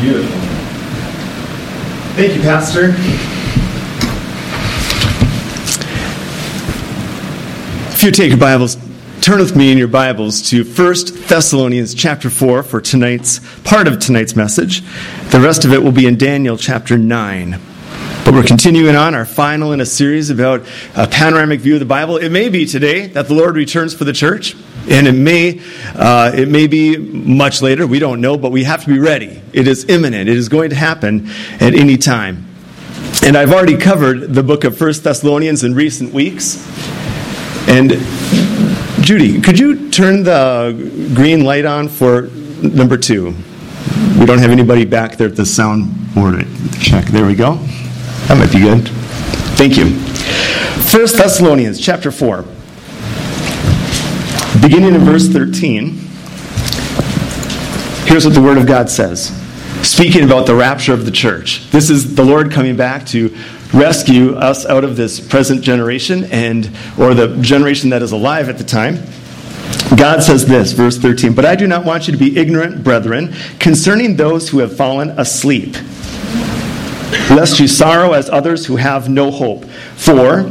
Beautiful. Thank you, Pastor. If you take your Bibles, turn with me in your Bibles to 1 Thessalonians chapter 4 for tonight's part of tonight's message. The rest of it will be in Daniel chapter 9. But we're continuing on our final in a series about a panoramic view of the Bible. It may be today that the Lord returns for the church, and it may uh, it may be much later. We don't know, but we have to be ready. It is imminent. It is going to happen at any time. And I've already covered the book of First Thessalonians in recent weeks. And Judy, could you turn the green light on for number two? We don't have anybody back there at the sound board. Check. There we go. That might be good. Thank you. First Thessalonians chapter 4. Beginning in verse 13. Here's what the Word of God says. Speaking about the rapture of the church. This is the Lord coming back to rescue us out of this present generation and or the generation that is alive at the time. God says this, verse 13, But I do not want you to be ignorant, brethren, concerning those who have fallen asleep lest you sorrow as others who have no hope. For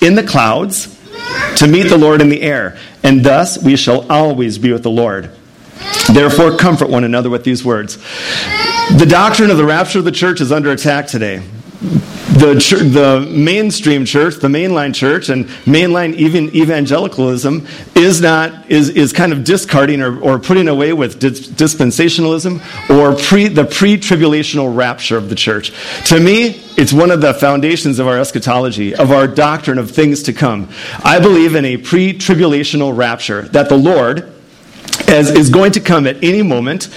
in the clouds to meet the Lord in the air, and thus we shall always be with the Lord. Therefore, comfort one another with these words. The doctrine of the rapture of the church is under attack today the, the mainstream church, the mainline church, and mainline even evangelicalism is not is, is kind of discarding or, or putting away with dispensationalism or pre, the pre-tribulational rapture of the church. To me, it's one of the foundations of our eschatology, of our doctrine of things to come. I believe in a pre-tribulational rapture that the Lord as is going to come at any moment.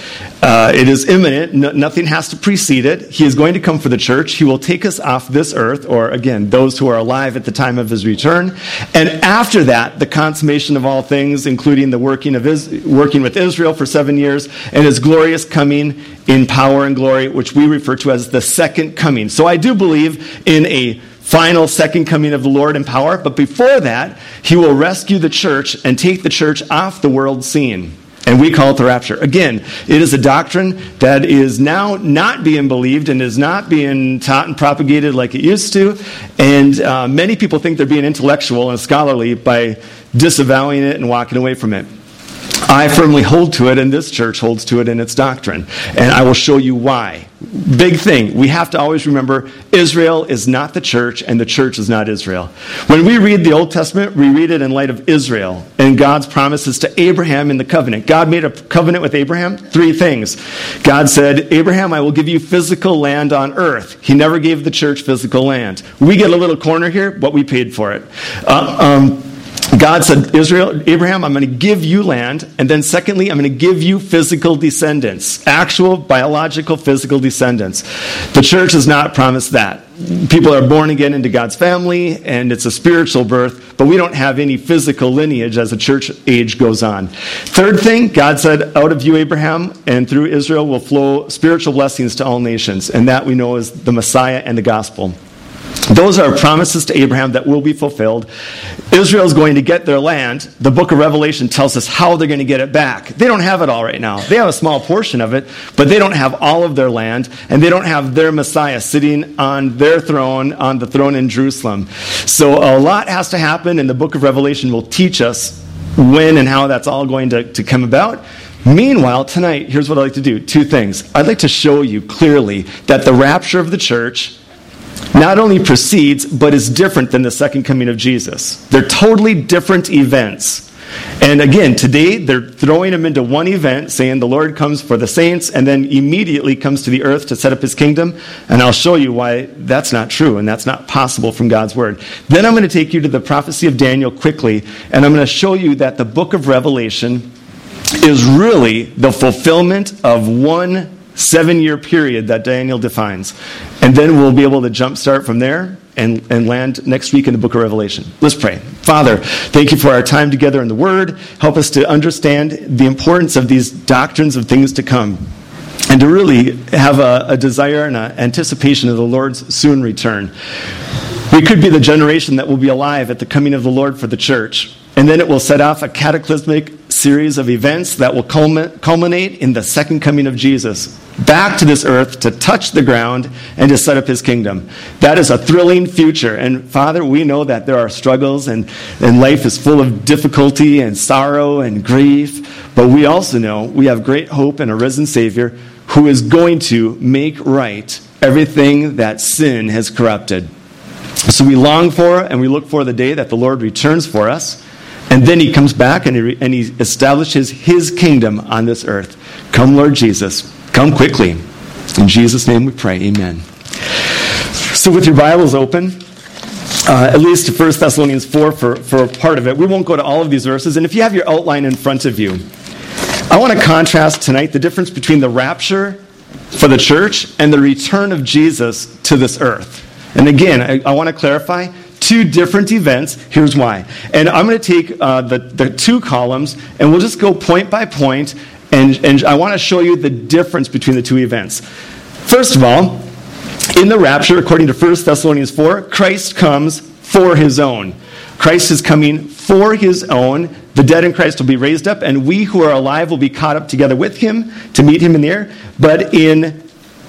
Uh, it is imminent. No, nothing has to precede it. He is going to come for the church. He will take us off this earth, or again, those who are alive at the time of his return. And after that, the consummation of all things, including the working of working with Israel for seven years, and his glorious coming in power and glory, which we refer to as the second coming. So I do believe in a final second coming of the Lord in power. But before that, he will rescue the church and take the church off the world scene. And we call it the rapture. Again, it is a doctrine that is now not being believed and is not being taught and propagated like it used to. And uh, many people think they're being intellectual and scholarly by disavowing it and walking away from it. I firmly hold to it, and this church holds to it in its doctrine. And I will show you why. Big thing. We have to always remember Israel is not the church, and the church is not Israel. When we read the Old Testament, we read it in light of Israel and God's promises to Abraham in the covenant. God made a covenant with Abraham. Three things. God said, Abraham, I will give you physical land on earth. He never gave the church physical land. We get a little corner here, but we paid for it. Uh, um, God said, Israel, Abraham, I'm going to give you land. And then, secondly, I'm going to give you physical descendants, actual biological physical descendants. The church has not promised that. People are born again into God's family, and it's a spiritual birth, but we don't have any physical lineage as the church age goes on. Third thing, God said, Out of you, Abraham, and through Israel will flow spiritual blessings to all nations. And that we know is the Messiah and the gospel. Those are promises to Abraham that will be fulfilled. Israel is going to get their land. The book of Revelation tells us how they're going to get it back. They don't have it all right now. They have a small portion of it, but they don't have all of their land, and they don't have their Messiah sitting on their throne, on the throne in Jerusalem. So a lot has to happen, and the book of Revelation will teach us when and how that's all going to, to come about. Meanwhile, tonight, here's what I'd like to do two things. I'd like to show you clearly that the rapture of the church not only precedes, but is different than the second coming of Jesus. They're totally different events. And again, today they're throwing them into one event, saying the Lord comes for the saints and then immediately comes to the earth to set up his kingdom. And I'll show you why that's not true and that's not possible from God's word. Then I'm going to take you to the prophecy of Daniel quickly, and I'm going to show you that the book of Revelation is really the fulfillment of one seven year period that Daniel defines. And then we'll be able to jumpstart from there and, and land next week in the book of Revelation. Let's pray. Father, thank you for our time together in the Word. Help us to understand the importance of these doctrines of things to come and to really have a, a desire and an anticipation of the Lord's soon return. We could be the generation that will be alive at the coming of the Lord for the church. And then it will set off a cataclysmic series of events that will culminate in the second coming of Jesus back to this earth to touch the ground and to set up his kingdom. That is a thrilling future. And Father, we know that there are struggles and, and life is full of difficulty and sorrow and grief. But we also know we have great hope in a risen Savior who is going to make right everything that sin has corrupted. So we long for and we look for the day that the Lord returns for us and then he comes back and he, and he establishes his kingdom on this earth. Come, Lord Jesus. Come quickly. In Jesus' name we pray. Amen. So, with your Bibles open, uh, at least to 1 Thessalonians 4 for, for part of it. We won't go to all of these verses. And if you have your outline in front of you, I want to contrast tonight the difference between the rapture for the church and the return of Jesus to this earth. And again, I, I want to clarify two different events. Here's why. And I'm going to take uh, the, the two columns and we'll just go point by point, and, and I want to show you the difference between the two events. First of all, in the rapture, according to 1 Thessalonians 4, Christ comes for his own. Christ is coming for his own. The dead in Christ will be raised up, and we who are alive will be caught up together with him to meet him in the air. But in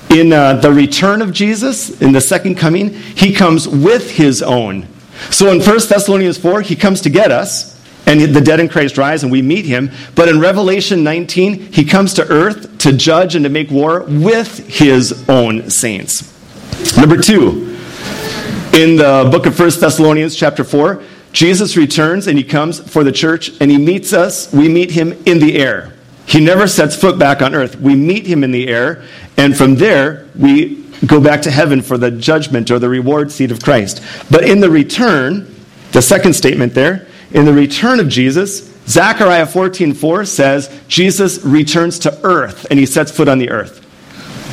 in uh, the return of Jesus, in the second coming, he comes with his own. So in 1 Thessalonians 4, he comes to get us, and the dead in Christ rise, and we meet him. But in Revelation 19, he comes to earth to judge and to make war with his own saints. Number two, in the book of 1 Thessalonians, chapter 4, Jesus returns and he comes for the church and he meets us. We meet him in the air. He never sets foot back on earth. We meet him in the air, and from there, we go back to heaven for the judgment or the reward seat of Christ. But in the return, the second statement there, in the return of Jesus, Zechariah 14:4 says Jesus returns to earth and he sets foot on the earth.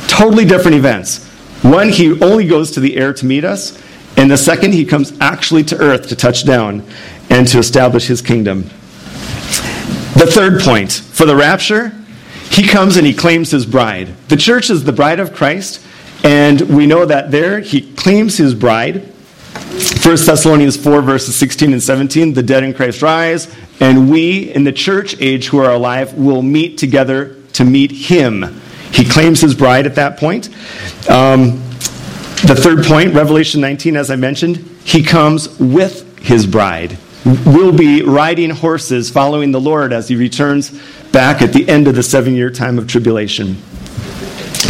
Totally different events. One, he only goes to the air to meet us, and the second, he comes actually to earth to touch down and to establish his kingdom. The third point for the rapture, he comes and he claims his bride. The church is the bride of Christ, and we know that there he claims his bride. 1 Thessalonians 4, verses 16 and 17 the dead in Christ rise, and we in the church age who are alive will meet together to meet him. He claims his bride at that point. Um, the third point, Revelation 19, as I mentioned, he comes with his bride will be riding horses following the Lord as he returns back at the end of the seven year time of tribulation.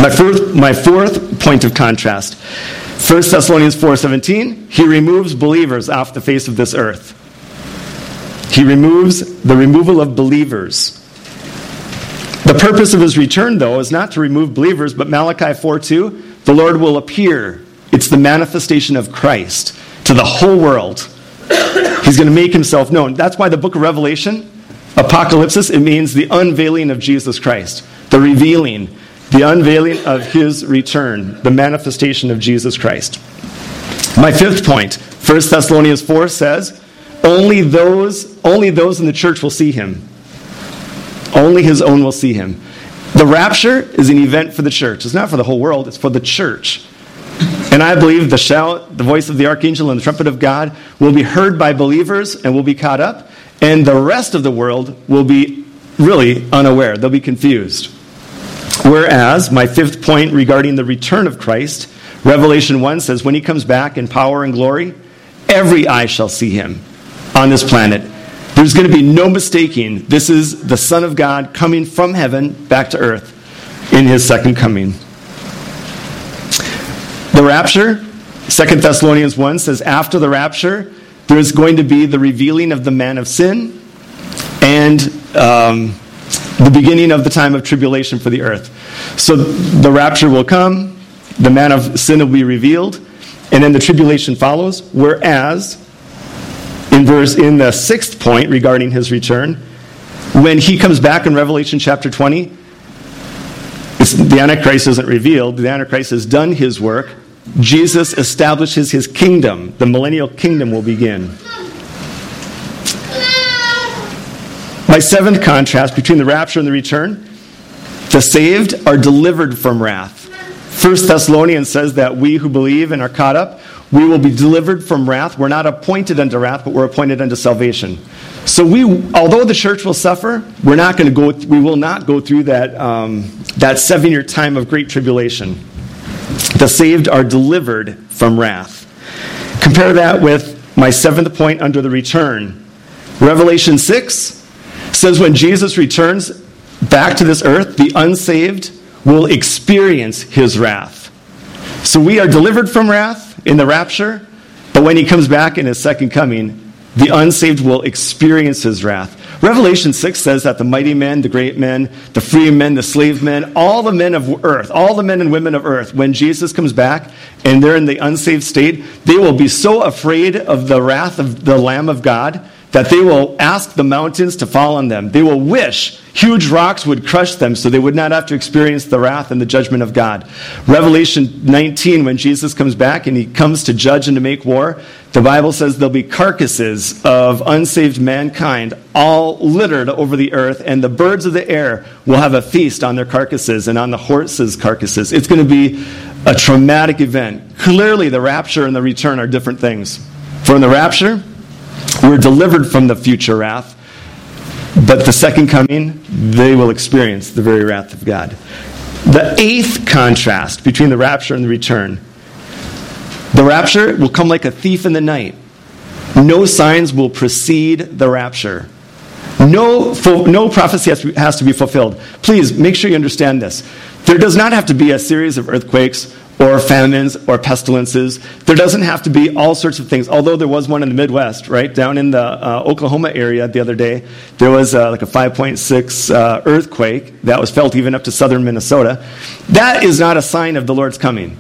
My fourth, my fourth point of contrast 1 Thessalonians 4:17 he removes believers off the face of this earth. He removes the removal of believers. The purpose of his return though is not to remove believers but Malachi 4:2 the Lord will appear. It's the manifestation of Christ to the whole world. He's going to make himself known. That's why the book of Revelation, Apocalypse, it means the unveiling of Jesus Christ, the revealing, the unveiling of his return, the manifestation of Jesus Christ. My fifth point, 1 Thessalonians 4 says, only those, only those in the church will see him. Only his own will see him. The rapture is an event for the church. It's not for the whole world, it's for the church. And I believe the shout, the voice of the archangel, and the trumpet of God will be heard by believers and will be caught up, and the rest of the world will be really unaware. They'll be confused. Whereas, my fifth point regarding the return of Christ, Revelation 1 says, when he comes back in power and glory, every eye shall see him on this planet. There's going to be no mistaking this is the Son of God coming from heaven back to earth in his second coming. The rapture, 2 Thessalonians 1 says, after the rapture, there's going to be the revealing of the man of sin and um, the beginning of the time of tribulation for the earth. So the rapture will come, the man of sin will be revealed, and then the tribulation follows. Whereas, in verse in the sixth point regarding his return, when he comes back in Revelation chapter 20, It's, the Antichrist isn't revealed. The Antichrist has done his work. Jesus establishes his kingdom. The millennial kingdom will begin. My seventh contrast between the rapture and the return the saved are delivered from wrath. First Thessalonians says that we who believe and are caught up, we will be delivered from wrath. We're not appointed unto wrath, but we're appointed unto salvation. So we, although the church will suffer, we're not going to go. We will not go through that um, that seven-year time of great tribulation. The saved are delivered from wrath. Compare that with my seventh point under the return. Revelation six says when Jesus returns back to this earth, the unsaved will experience his wrath. So we are delivered from wrath in the rapture, but when he comes back in his second coming, the unsaved will experience his wrath. Revelation 6 says that the mighty men, the great men, the free men, the slave men, all the men of earth, all the men and women of earth, when Jesus comes back and they're in the unsaved state, they will be so afraid of the wrath of the Lamb of God that they will ask the mountains to fall on them. They will wish huge rocks would crush them so they would not have to experience the wrath and the judgment of God. Revelation 19, when Jesus comes back and he comes to judge and to make war, the Bible says there'll be carcasses of unsaved mankind all littered over the earth, and the birds of the air will have a feast on their carcasses and on the horses' carcasses. It's going to be a traumatic event. Clearly, the rapture and the return are different things. For in the rapture, we're delivered from the future wrath, but the second coming, they will experience the very wrath of God. The eighth contrast between the rapture and the return the rapture will come like a thief in the night. No signs will precede the rapture. No, no prophecy has to, has to be fulfilled. Please make sure you understand this. There does not have to be a series of earthquakes or famines or pestilences. There doesn't have to be all sorts of things, although there was one in the Midwest, right? Down in the uh, Oklahoma area the other day, there was uh, like a 5.6 uh, earthquake that was felt even up to southern Minnesota. That is not a sign of the Lord's coming.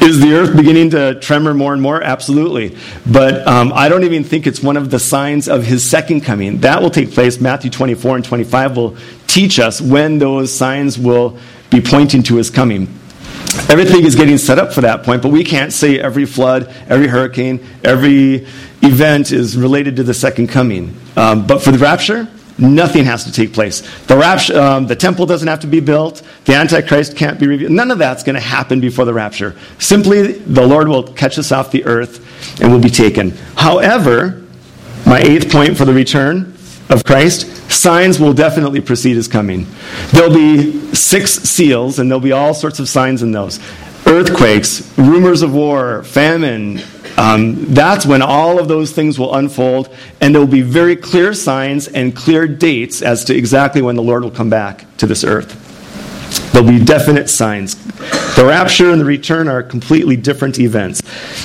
Is the earth beginning to tremor more and more? Absolutely. But um, I don't even think it's one of the signs of his second coming. That will take place. Matthew 24 and 25 will teach us when those signs will be pointing to his coming. Everything is getting set up for that point, but we can't say every flood, every hurricane, every event is related to the second coming. Um, but for the rapture, nothing has to take place. The, rapture, um, the temple doesn't have to be built. The Antichrist can't be revealed. None of that's going to happen before the rapture. Simply, the Lord will catch us off the earth and we'll be taken. However, my eighth point for the return of Christ signs will definitely precede his coming. There'll be six seals, and there'll be all sorts of signs in those earthquakes, rumors of war, famine. Um, that's when all of those things will unfold, and there will be very clear signs and clear dates as to exactly when the Lord will come back to this earth. There'll be definite signs. The rapture and the return are completely different events.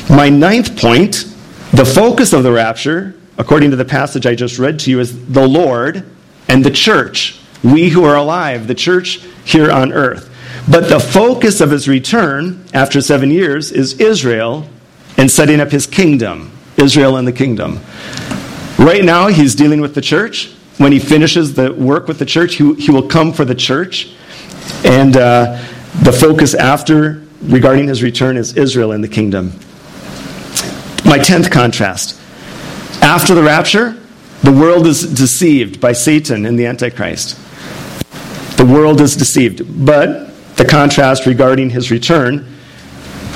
My ninth point the focus of the rapture according to the passage I just read to you, is the Lord and the church. We who are alive, the church here on earth. But the focus of his return after seven years is Israel and setting up his kingdom. Israel and the kingdom. Right now, he's dealing with the church. When he finishes the work with the church, he, he will come for the church. And uh, the focus after regarding his return is Israel and the kingdom. My tenth contrast after the rapture, the world is deceived by Satan and the Antichrist. The world is deceived. But the contrast regarding his return,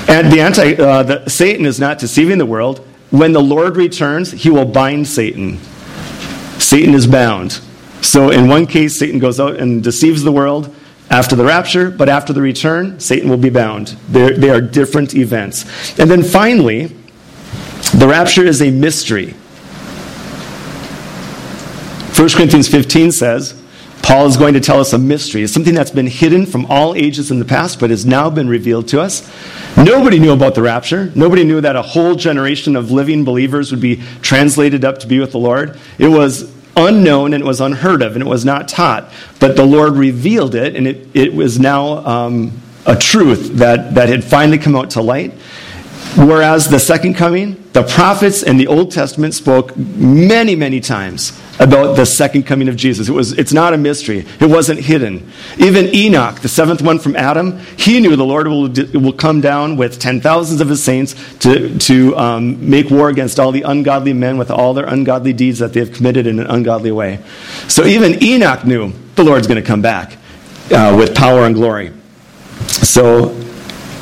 and the anti, uh, the, Satan is not deceiving the world. When the Lord returns, he will bind Satan. Satan is bound. So, in one case, Satan goes out and deceives the world after the rapture, but after the return, Satan will be bound. They're, they are different events. And then finally, the rapture is a mystery. 1 Corinthians 15 says, Paul is going to tell us a mystery. It's something that's been hidden from all ages in the past, but has now been revealed to us. Nobody knew about the rapture. Nobody knew that a whole generation of living believers would be translated up to be with the Lord. It was unknown and it was unheard of and it was not taught. But the Lord revealed it, and it, it was now um, a truth that, that had finally come out to light. Whereas the second coming, the prophets in the Old Testament spoke many, many times about the second coming of Jesus. It was, it's not a mystery. It wasn't hidden. Even Enoch, the seventh one from Adam, he knew the Lord will, will come down with ten thousands of his saints to, to um, make war against all the ungodly men with all their ungodly deeds that they have committed in an ungodly way. So even Enoch knew the Lord's going to come back uh, with power and glory. So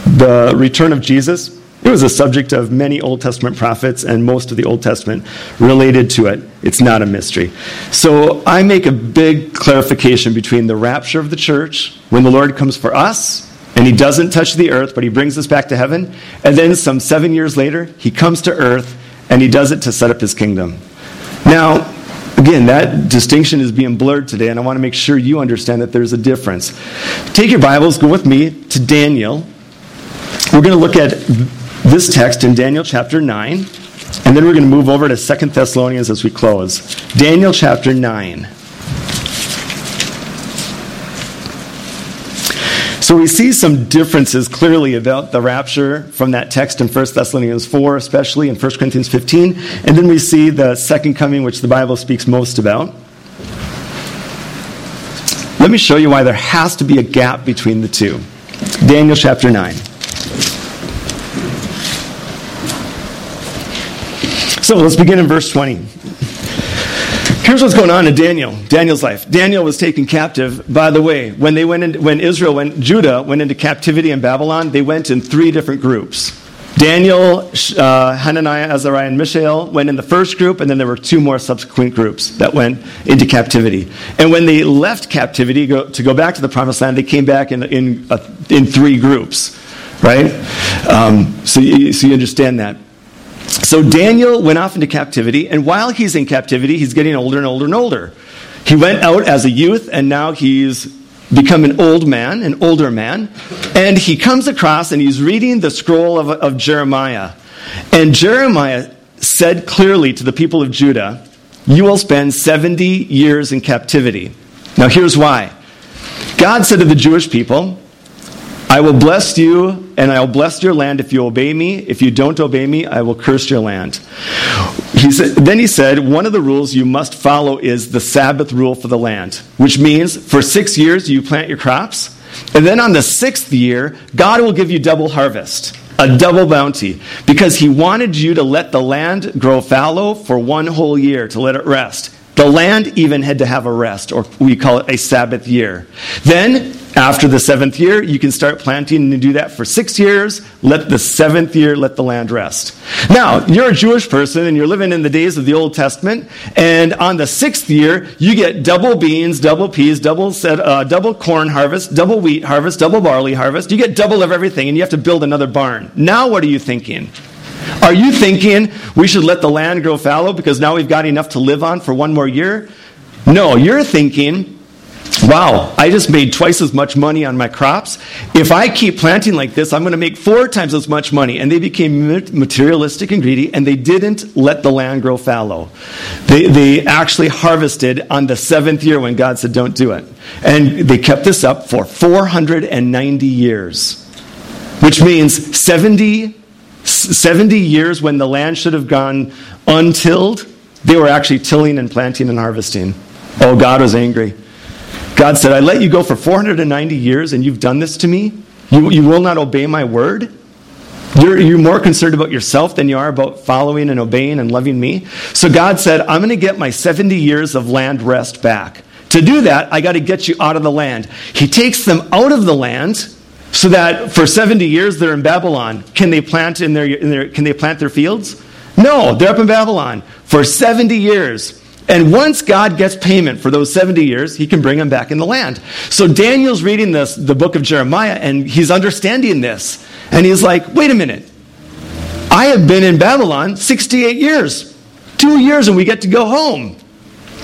the return of Jesus it was a subject of many Old Testament prophets, and most of the Old Testament related to it. It's not a mystery. So I make a big clarification between the rapture of the church, when the Lord comes for us, and he doesn't touch the earth, but he brings us back to heaven, and then some seven years later, he comes to earth, and he does it to set up his kingdom. Now, again, that distinction is being blurred today, and I want to make sure you understand that there's a difference. Take your Bibles, go with me to Daniel. We're going to look at this text in Daniel chapter 9, and then we're going to move over to Second Thessalonians as we close. Daniel chapter 9. So we see some differences clearly about the rapture from that text in 1 Thessalonians 4, especially in 1 Corinthians 15. And then we see the second coming, which the Bible speaks most about. Let me show you why there has to be a gap between the two. Daniel chapter 9. So let's begin in verse 20. Here's what's going on in Daniel, Daniel's life. Daniel was taken captive. By the way, when they went in, when Israel went, Judah went into captivity in Babylon, they went in three different groups. Daniel, uh, Hananiah, Azariah, and Mishael went in the first group, and then there were two more subsequent groups that went into captivity. And when they left captivity go, to go back to the promised land, they came back in, in, uh, in three groups, right? Um, so, you, so you understand that. So Daniel went off into captivity, and while he's in captivity, he's getting older and older and older. He went out as a youth, and now he's become an old man, an older man, and he comes across and he's reading the scroll of, of Jeremiah. And Jeremiah said clearly to the people of Judah, You will spend 70 years in captivity. Now, here's why. God said to the Jewish people, I will bless you, and I will bless your land if you obey me. If you don't obey me, I will curse your land. He said, then he said, One of the rules you must follow is the Sabbath rule for the land, which means for six years you plant your crops, and then on the sixth year, God will give you double harvest a double bounty because he wanted you to let the land grow fallow for one whole year to let it rest. The land even had to have a rest, or we call it a Sabbath year. Then after the seventh year, you can start planting and do that for six years. Let the seventh year, let the land rest. Now, you're a Jewish person and you're living in the days of the Old Testament, and on the sixth year, you get double beans, double peas, double, uh, double corn harvest, double wheat harvest, double barley harvest. You get double of everything, and you have to build another barn. Now, what are you thinking? Are you thinking we should let the land grow fallow because now we've got enough to live on for one more year? No, you're thinking wow, I just made twice as much money on my crops. If I keep planting like this, I'm going to make four times as much money. And they became materialistic and greedy, and they didn't let the land grow fallow. They, they actually harvested on the seventh year when God said, don't do it. And they kept this up for 490 years, which means 70, 70 years when the land should have gone untilled. They were actually tilling and planting and harvesting. Oh, God was angry. God said, I let you go for 490 years and you've done this to me? You, you will not obey my word? You're, you're more concerned about yourself than you are about following and obeying and loving me? So God said, I'm going to get my 70 years of land rest back. To do that, I got to get you out of the land. He takes them out of the land so that for 70 years they're in Babylon. Can they plant in their, in their can they plant their fields? No, they're up in Babylon for 70 years. And once God gets payment for those 70 years, he can bring them back in the land. So Daniel's reading this, the book of Jeremiah, and he's understanding this. And he's like, wait a minute. I have been in Babylon 68 years. Two years and we get to go home.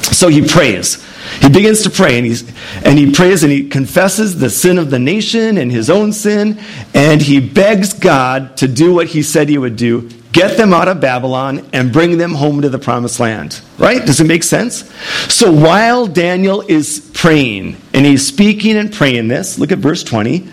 So he prays. He begins to pray and, he's, and he prays and he confesses the sin of the nation and his own sin. And he begs God to do what he said he would do get them out of Babylon, and bring them home to the promised land. Right? Does it make sense? So while Daniel is praying, and he's speaking and praying this, look at verse 20.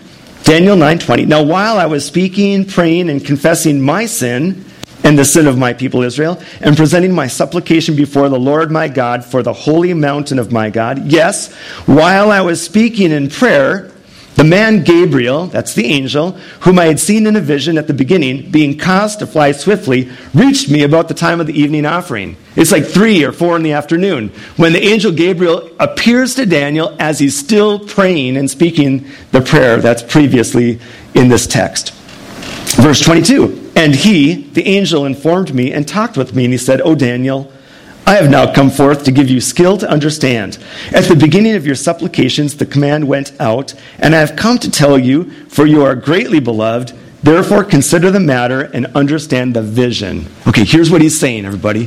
Daniel 9:20. Now while I was speaking, praying and confessing my sin and the sin of my people Israel and presenting my supplication before the Lord my God for the holy mountain of my God, yes, while I was speaking in prayer, the man Gabriel, that's the angel, whom I had seen in a vision at the beginning, being caused to fly swiftly, reached me about the time of the evening offering. It's like three or four in the afternoon when the angel Gabriel appears to Daniel as he's still praying and speaking the prayer that's previously in this text. Verse 22 And he, the angel, informed me and talked with me, and he said, O Daniel, I have now come forth to give you skill to understand. At the beginning of your supplications, the command went out, and I have come to tell you, for you are greatly beloved. Therefore, consider the matter and understand the vision. Okay, here's what he's saying, everybody.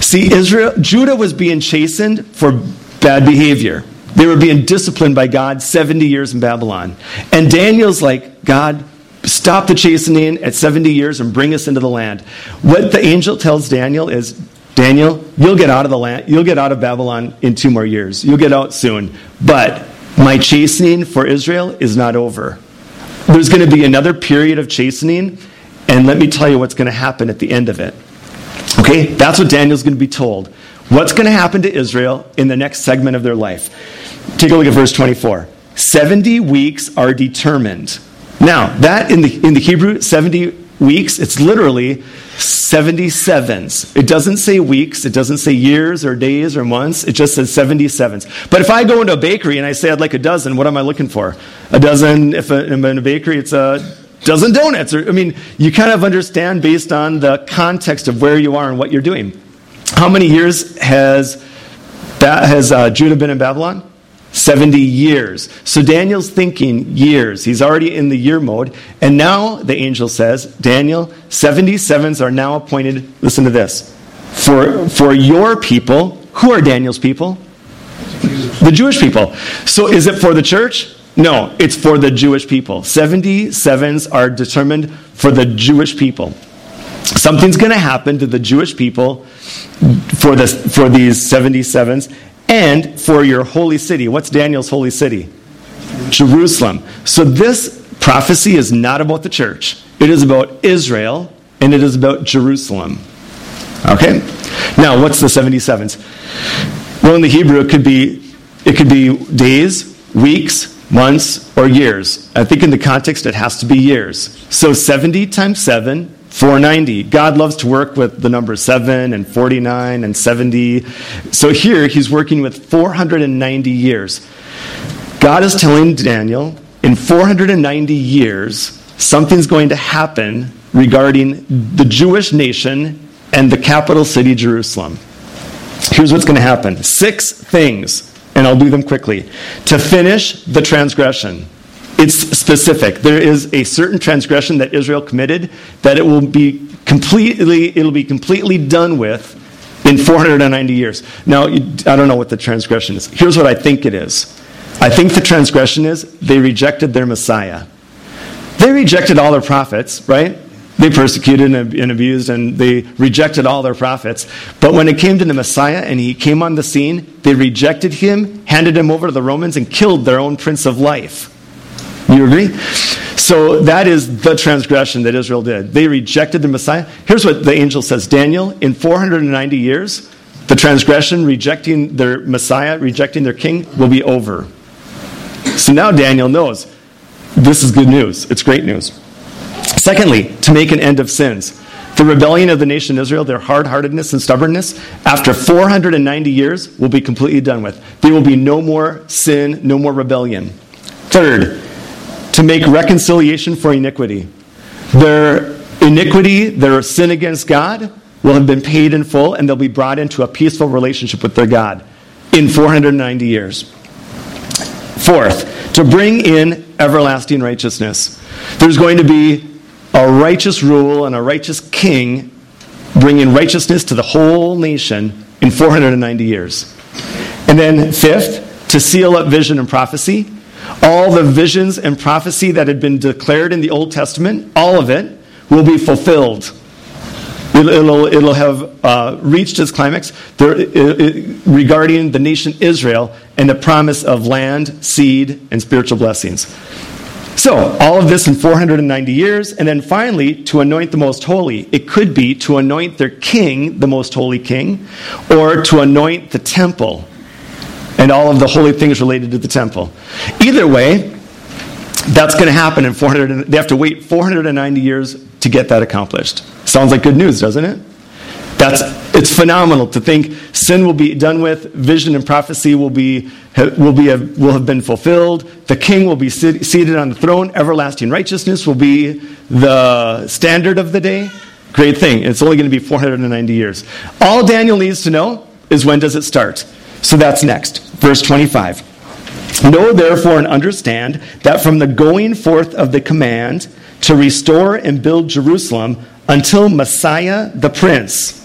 See, Israel, Judah was being chastened for bad behavior. They were being disciplined by God 70 years in Babylon. And Daniel's like, God, stop the chastening at 70 years and bring us into the land. What the angel tells Daniel is, Daniel, you'll get out of the land, you'll get out of Babylon in two more years. You'll get out soon. But my chastening for Israel is not over. There's going to be another period of chastening, and let me tell you what's going to happen at the end of it. Okay? That's what Daniel's going to be told. What's going to happen to Israel in the next segment of their life? Take a look at verse 24. 70 weeks are determined. Now, that in the, in the Hebrew, 70 weeks, it's literally 77s. It doesn't say weeks, it doesn't say years or days or months, it just says 77s. But if I go into a bakery and I say I'd like a dozen, what am I looking for? A dozen, if I'm in a bakery, it's a dozen donuts. Or, I mean, you kind of understand based on the context of where you are and what you're doing. How many years has, has uh, Judah been in Babylon? 70 years. So Daniel's thinking years. He's already in the year mode. And now the angel says, Daniel, 77s are now appointed. Listen to this. For, for your people, who are Daniel's people? The Jewish people. So is it for the church? No, it's for the Jewish people. 77s are determined for the Jewish people. Something's going to happen to the Jewish people for, this, for these 77s and for your holy city. What's Daniel's holy city? Jerusalem. So this prophecy is not about the church, it is about Israel and it is about Jerusalem. Okay? Now, what's the 77s? Well, in the Hebrew, it could be, it could be days, weeks, months, or years. I think in the context, it has to be years. So 70 times 7, 490. God loves to work with the number 7 and 49 and 70. So here, he's working with 490 years. God is telling Daniel, in 490 years, something's going to happen regarding the Jewish nation and the capital city, Jerusalem. Here's what's going to happen six things and I'll do them quickly. To finish the transgression. It's specific. There is a certain transgression that Israel committed that it will be completely it'll be completely done with in 490 years. Now, I don't know what the transgression is. Here's what I think it is. I think the transgression is they rejected their Messiah. They rejected all their prophets, right? They persecuted and abused and they rejected all their prophets. But when it came to the Messiah and he came on the scene, they rejected him, handed him over to the Romans, and killed their own Prince of Life. You agree? So that is the transgression that Israel did. They rejected the Messiah. Here's what the angel says Daniel, in 490 years, the transgression, rejecting their Messiah, rejecting their king, will be over. So now Daniel knows this is good news. It's great news. Secondly, to make an end of sins. The rebellion of the nation Israel, their hard heartedness and stubbornness, after 490 years, will be completely done with. There will be no more sin, no more rebellion. Third, to make reconciliation for iniquity. Their iniquity, their sin against God, will have been paid in full, and they'll be brought into a peaceful relationship with their God in 490 years. Fourth, to bring in everlasting righteousness. There's going to be a righteous rule and a righteous king bringing righteousness to the whole nation in 490 years. And then, fifth, to seal up vision and prophecy. All the visions and prophecy that had been declared in the Old Testament, all of it, will be fulfilled. It'll, it'll have uh, reached its climax there, it, it, regarding the nation Israel and the promise of land, seed, and spiritual blessings. So, all of this in 490 years, and then finally, to anoint the most holy. It could be to anoint their king, the most holy king, or to anoint the temple and all of the holy things related to the temple. Either way, that's going to happen in 400. They have to wait 490 years to get that accomplished. Sounds like good news, doesn't it? That's, it's phenomenal to think sin will be done with, vision and prophecy will, be, will, be, will have been fulfilled, the king will be seated on the throne, everlasting righteousness will be the standard of the day. Great thing. It's only going to be 490 years. All Daniel needs to know is when does it start? So that's next. Verse 25. Know therefore and understand that from the going forth of the command to restore and build Jerusalem until Messiah the Prince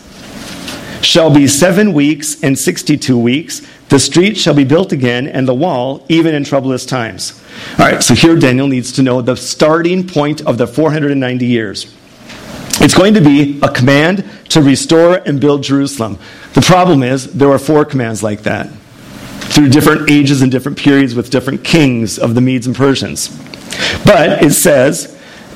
shall be seven weeks and 62 weeks. The street shall be built again, and the wall, even in troublous times. All right, so here Daniel needs to know the starting point of the 490 years. It's going to be a command to restore and build Jerusalem. The problem is, there are four commands like that through different ages and different periods with different kings of the Medes and Persians. But it says,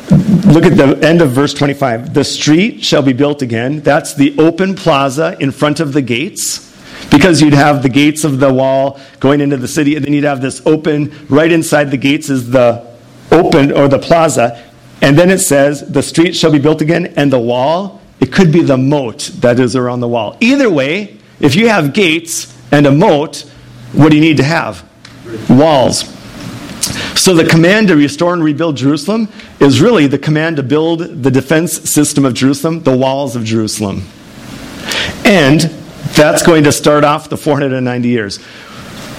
Look at the end of verse 25. The street shall be built again. That's the open plaza in front of the gates. Because you'd have the gates of the wall going into the city, and then you'd have this open, right inside the gates is the open or the plaza. And then it says, the street shall be built again, and the wall, it could be the moat that is around the wall. Either way, if you have gates and a moat, what do you need to have? Walls. So the command to restore and rebuild Jerusalem is really the command to build the defense system of Jerusalem, the walls of Jerusalem. And that's going to start off the 490 years.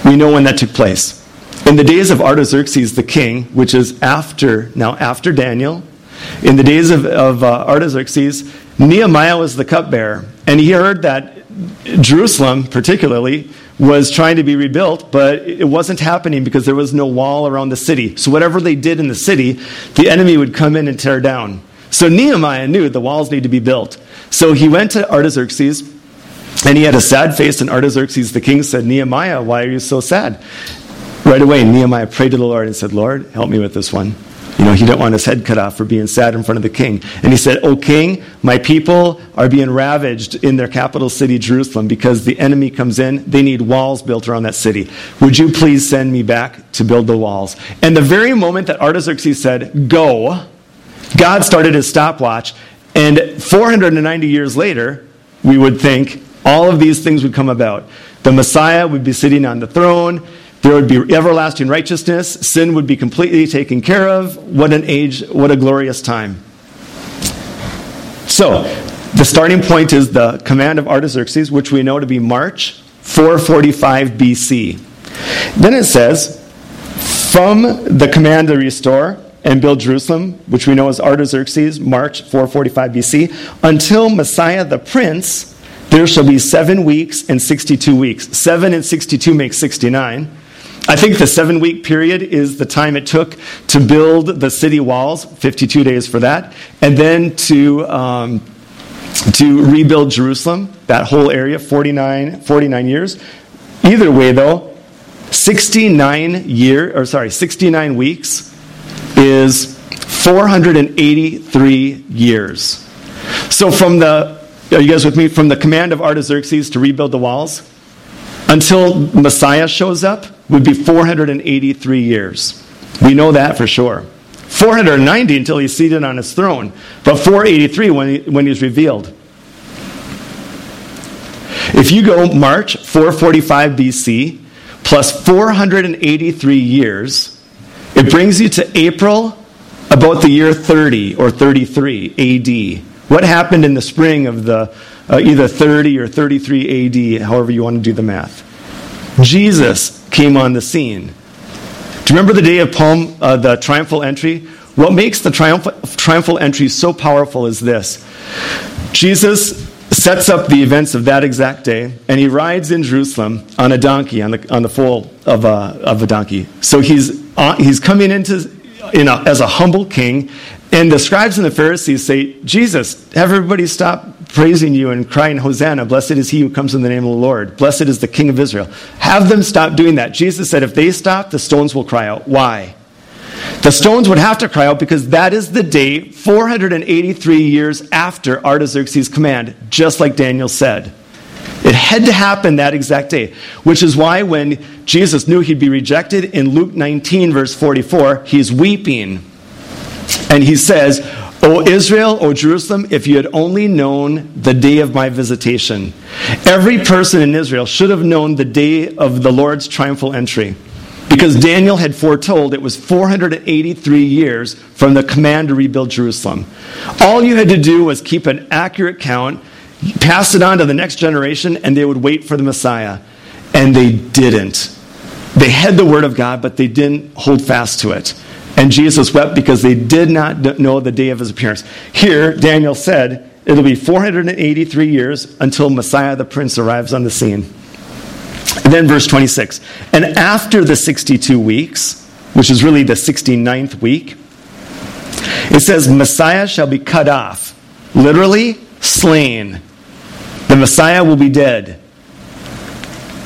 We know when that took place. In the days of Artaxerxes the king, which is after, now after Daniel, in the days of, of uh, Artaxerxes, Nehemiah was the cupbearer. And he heard that Jerusalem, particularly, was trying to be rebuilt, but it wasn't happening because there was no wall around the city. So whatever they did in the city, the enemy would come in and tear down. So Nehemiah knew the walls need to be built. So he went to Artaxerxes, and he had a sad face, and Artaxerxes the king said, Nehemiah, why are you so sad? Right away, Nehemiah prayed to the Lord and said, Lord, help me with this one. You know, he didn't want his head cut off for being sad in front of the king. And he said, O king, my people are being ravaged in their capital city, Jerusalem, because the enemy comes in. They need walls built around that city. Would you please send me back to build the walls? And the very moment that Artaxerxes said, Go, God started his stopwatch. And 490 years later, we would think all of these things would come about. The Messiah would be sitting on the throne. There would be everlasting righteousness. Sin would be completely taken care of. What an age, what a glorious time. So, the starting point is the command of Artaxerxes, which we know to be March 445 BC. Then it says, from the command to restore and build Jerusalem, which we know as Artaxerxes, March 445 BC, until Messiah the Prince, there shall be seven weeks and 62 weeks. Seven and 62 make 69. I think the seven week period is the time it took to build the city walls, 52 days for that, and then to, um, to rebuild Jerusalem, that whole area, 49, 49 years. Either way, though, 69 year, or sorry, 69 weeks is 483 years. So from the, are you guys with me? From the command of Artaxerxes to rebuild the walls until Messiah shows up, would be 483 years. We know that for sure. 490 until he's seated on his throne, but 483 when, he, when he's revealed. If you go March 445 BC plus 483 years, it brings you to April about the year 30 or 33 AD. What happened in the spring of the uh, either 30 or 33 AD, however you want to do the math? Jesus came on the scene. Do you remember the day of Palm, uh, the triumphal entry? What makes the triumph- triumphal entry so powerful is this Jesus sets up the events of that exact day, and he rides in Jerusalem on a donkey, on the, on the foal of a, of a donkey. So he's, uh, he's coming into in a, as a humble king, and the scribes and the Pharisees say, Jesus, everybody stop praising you and crying, Hosanna, blessed is he who comes in the name of the Lord. Blessed is the King of Israel. Have them stop doing that. Jesus said, if they stop, the stones will cry out. Why? The stones would have to cry out because that is the day 483 years after Artaxerxes' command, just like Daniel said. It had to happen that exact day, which is why when Jesus knew he'd be rejected in Luke 19, verse 44, he's weeping. And he says, O oh. Israel, O Jerusalem, if you had only known the day of my visitation. Every person in Israel should have known the day of the Lord's triumphal entry. Because Daniel had foretold it was 483 years from the command to rebuild Jerusalem. All you had to do was keep an accurate count, pass it on to the next generation, and they would wait for the Messiah. And they didn't. They had the word of God, but they didn't hold fast to it. And Jesus wept because they did not know the day of his appearance. Here, Daniel said, it'll be 483 years until Messiah the Prince arrives on the scene. And then verse 26. And after the 62 weeks, which is really the 69th week, it says, Messiah shall be cut off. Literally, slain. The Messiah will be dead,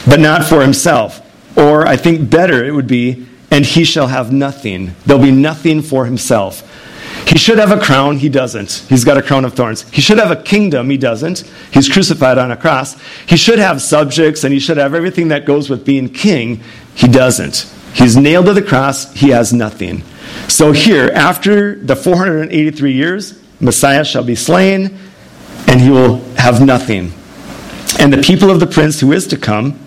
but not for himself. Or I think better it would be, and he shall have nothing. There'll be nothing for himself. He should have a crown, he doesn't. He's got a crown of thorns. He should have a kingdom, he doesn't. He's crucified on a cross. He should have subjects and he should have everything that goes with being king, he doesn't. He's nailed to the cross, he has nothing. So here, after the 483 years, Messiah shall be slain, and he will have nothing. And the people of the prince who is to come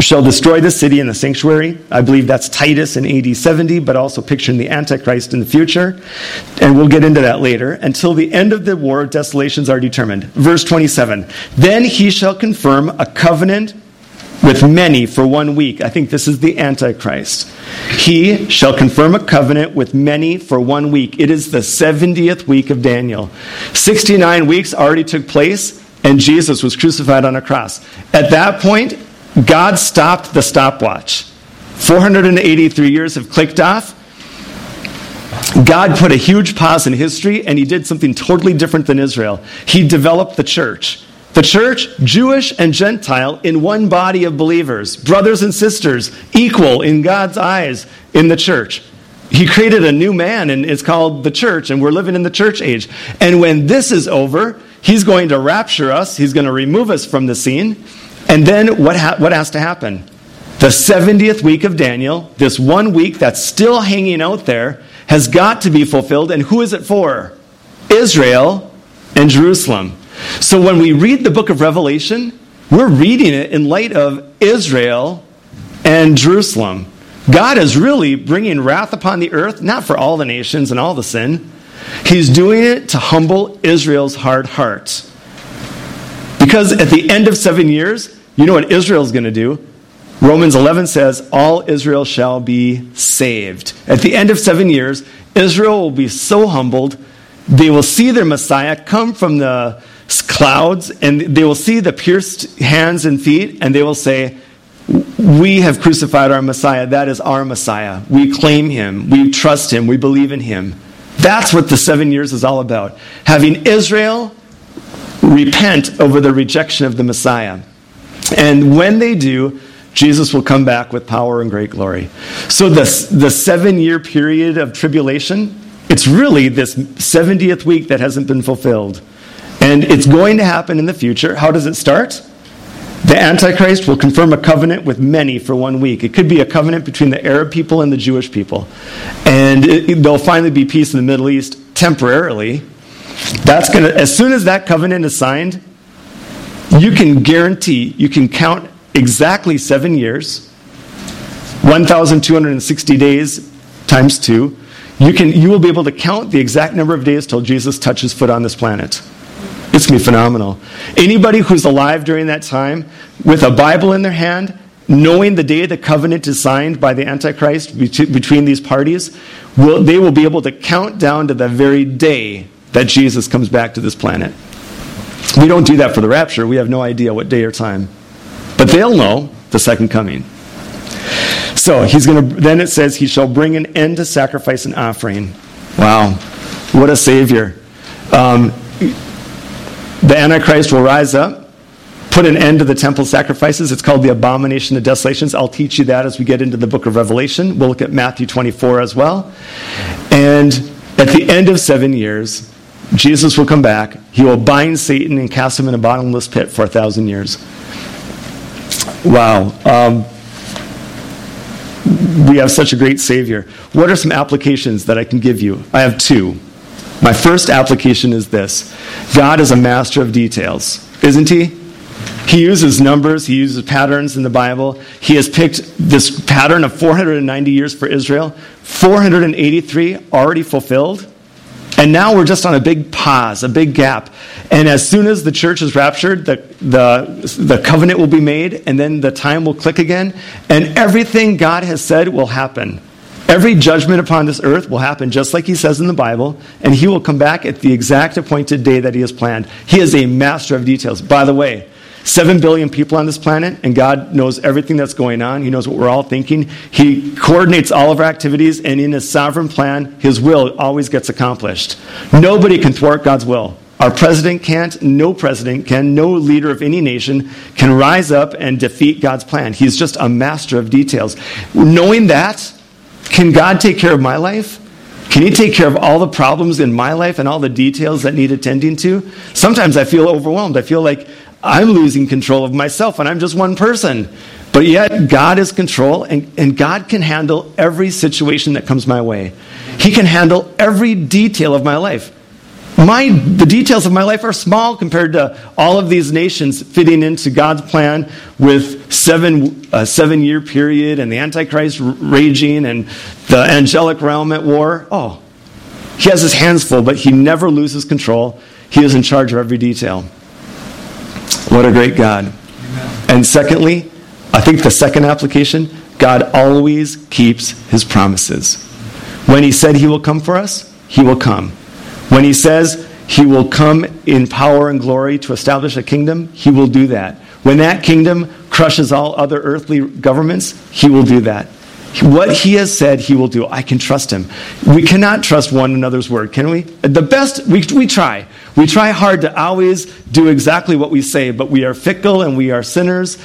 shall destroy the city and the sanctuary. I believe that's Titus in AD 70, but also picturing the Antichrist in the future. And we'll get into that later. Until the end of the war, desolations are determined. Verse 27 Then he shall confirm a covenant with many for one week. I think this is the Antichrist. He shall confirm a covenant with many for one week. It is the 70th week of Daniel. 69 weeks already took place, and Jesus was crucified on a cross. At that point, God stopped the stopwatch. 483 years have clicked off. God put a huge pause in history and he did something totally different than Israel. He developed the church. The church, Jewish and Gentile, in one body of believers, brothers and sisters, equal in God's eyes in the church. He created a new man, and it's called the church, and we're living in the church age. And when this is over, he's going to rapture us, he's going to remove us from the scene, and then what, ha- what has to happen? The 70th week of Daniel, this one week that's still hanging out there, has got to be fulfilled. And who is it for? Israel and Jerusalem. So when we read the book of Revelation, we're reading it in light of Israel and Jerusalem. God is really bringing wrath upon the earth, not for all the nations and all the sin. He's doing it to humble Israel's hard heart. Because at the end of seven years, you know what Israel's going to do? Romans 11 says, All Israel shall be saved. At the end of seven years, Israel will be so humbled, they will see their Messiah come from the clouds, and they will see the pierced hands and feet, and they will say, We have crucified our Messiah. That is our Messiah. We claim him. We trust him. We believe in him. That's what the seven years is all about. Having Israel repent over the rejection of the Messiah. And when they do, Jesus will come back with power and great glory. So, the, the seven year period of tribulation, it's really this 70th week that hasn't been fulfilled. And it's going to happen in the future. How does it start? The Antichrist will confirm a covenant with many for one week. It could be a covenant between the Arab people and the Jewish people. And it, there'll finally be peace in the Middle East temporarily. That's going to, as soon as that covenant is signed, you can guarantee, you can count exactly seven years, 1,260 days times two. You, can, you will be able to count the exact number of days till Jesus touches foot on this planet. It's going to be phenomenal. Anybody who's alive during that time with a Bible in their hand, knowing the day the covenant is signed by the Antichrist between these parties, will, they will be able to count down to the very day that Jesus comes back to this planet. We don't do that for the rapture. We have no idea what day or time. But they'll know the second coming. So he's going to, then it says, he shall bring an end to sacrifice and offering. Wow. What a savior. Um, the Antichrist will rise up, put an end to the temple sacrifices. It's called the abomination of desolations. I'll teach you that as we get into the book of Revelation. We'll look at Matthew 24 as well. And at the end of seven years, Jesus will come back. He will bind Satan and cast him in a bottomless pit for a thousand years. Wow. Um, we have such a great Savior. What are some applications that I can give you? I have two. My first application is this God is a master of details, isn't He? He uses numbers, he uses patterns in the Bible. He has picked this pattern of 490 years for Israel, 483 already fulfilled. And now we're just on a big pause, a big gap. And as soon as the church is raptured, the, the, the covenant will be made, and then the time will click again, and everything God has said will happen. Every judgment upon this earth will happen just like he says in the Bible, and he will come back at the exact appointed day that he has planned. He is a master of details. By the way, Seven billion people on this planet, and God knows everything that's going on. He knows what we're all thinking. He coordinates all of our activities, and in His sovereign plan, His will always gets accomplished. Nobody can thwart God's will. Our president can't, no president can, no leader of any nation can rise up and defeat God's plan. He's just a master of details. Knowing that, can God take care of my life? Can He take care of all the problems in my life and all the details that need attending to? Sometimes I feel overwhelmed. I feel like I'm losing control of myself and I'm just one person. But yet, God is control and, and God can handle every situation that comes my way. He can handle every detail of my life. My, the details of my life are small compared to all of these nations fitting into God's plan with seven, a seven year period and the Antichrist raging and the angelic realm at war. Oh, he has his hands full, but he never loses control. He is in charge of every detail. What a great God. Amen. And secondly, I think the second application God always keeps his promises. When he said he will come for us, he will come. When he says he will come in power and glory to establish a kingdom, he will do that. When that kingdom crushes all other earthly governments, he will do that. What he has said, he will do. I can trust him. We cannot trust one another's word, can we? The best, we, we try. We try hard to always do exactly what we say, but we are fickle and we are sinners.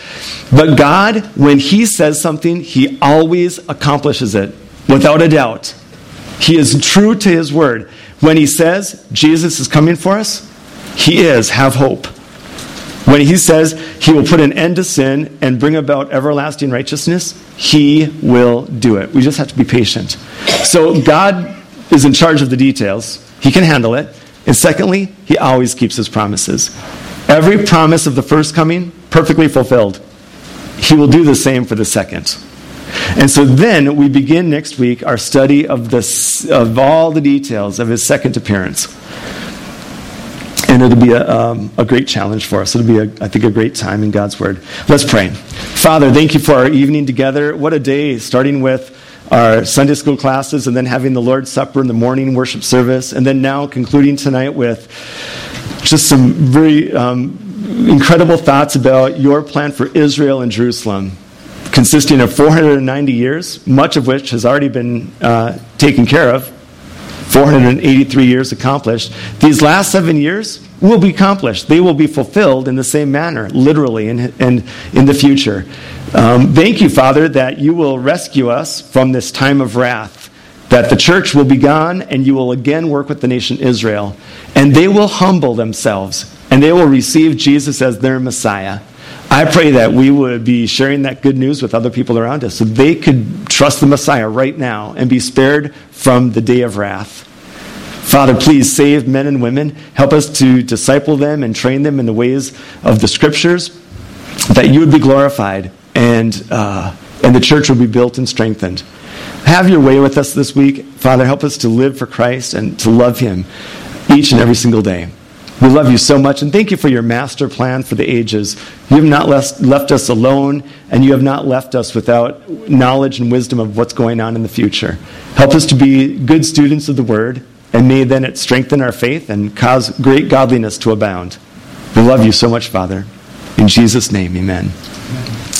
But God, when he says something, he always accomplishes it without a doubt. He is true to his word. When he says Jesus is coming for us, he is. Have hope. When he says he will put an end to sin and bring about everlasting righteousness, he will do it. We just have to be patient. So God is in charge of the details, he can handle it. And secondly, he always keeps his promises. Every promise of the first coming, perfectly fulfilled. He will do the same for the second. And so then we begin next week our study of, the, of all the details of his second appearance and it'll be a, um, a great challenge for us. It'll be, a, I think, a great time in God's Word. Let's pray. Father, thank you for our evening together. What a day, starting with our Sunday school classes and then having the Lord's Supper in the morning worship service, and then now concluding tonight with just some very um, incredible thoughts about your plan for Israel and Jerusalem, consisting of 490 years, much of which has already been uh, taken care of 483 years accomplished. These last seven years will be accomplished. They will be fulfilled in the same manner, literally, and in, in, in, the future. Um, thank you, Father, that you will rescue us from this time of wrath, that the church will be gone, and you will again work with the nation Israel. And they will humble themselves, and they will receive Jesus as their Messiah. I pray that we would be sharing that good news with other people around us so they could trust the Messiah right now and be spared from the day of wrath. Father, please save men and women. Help us to disciple them and train them in the ways of the scriptures, that you would be glorified and, uh, and the church would be built and strengthened. Have your way with us this week. Father, help us to live for Christ and to love Him each and every single day. We love you so much, and thank you for your master plan for the ages. You have not left, left us alone, and you have not left us without knowledge and wisdom of what's going on in the future. Help us to be good students of the Word, and may then it strengthen our faith and cause great godliness to abound. We love you so much, Father. In Jesus' name, amen. amen.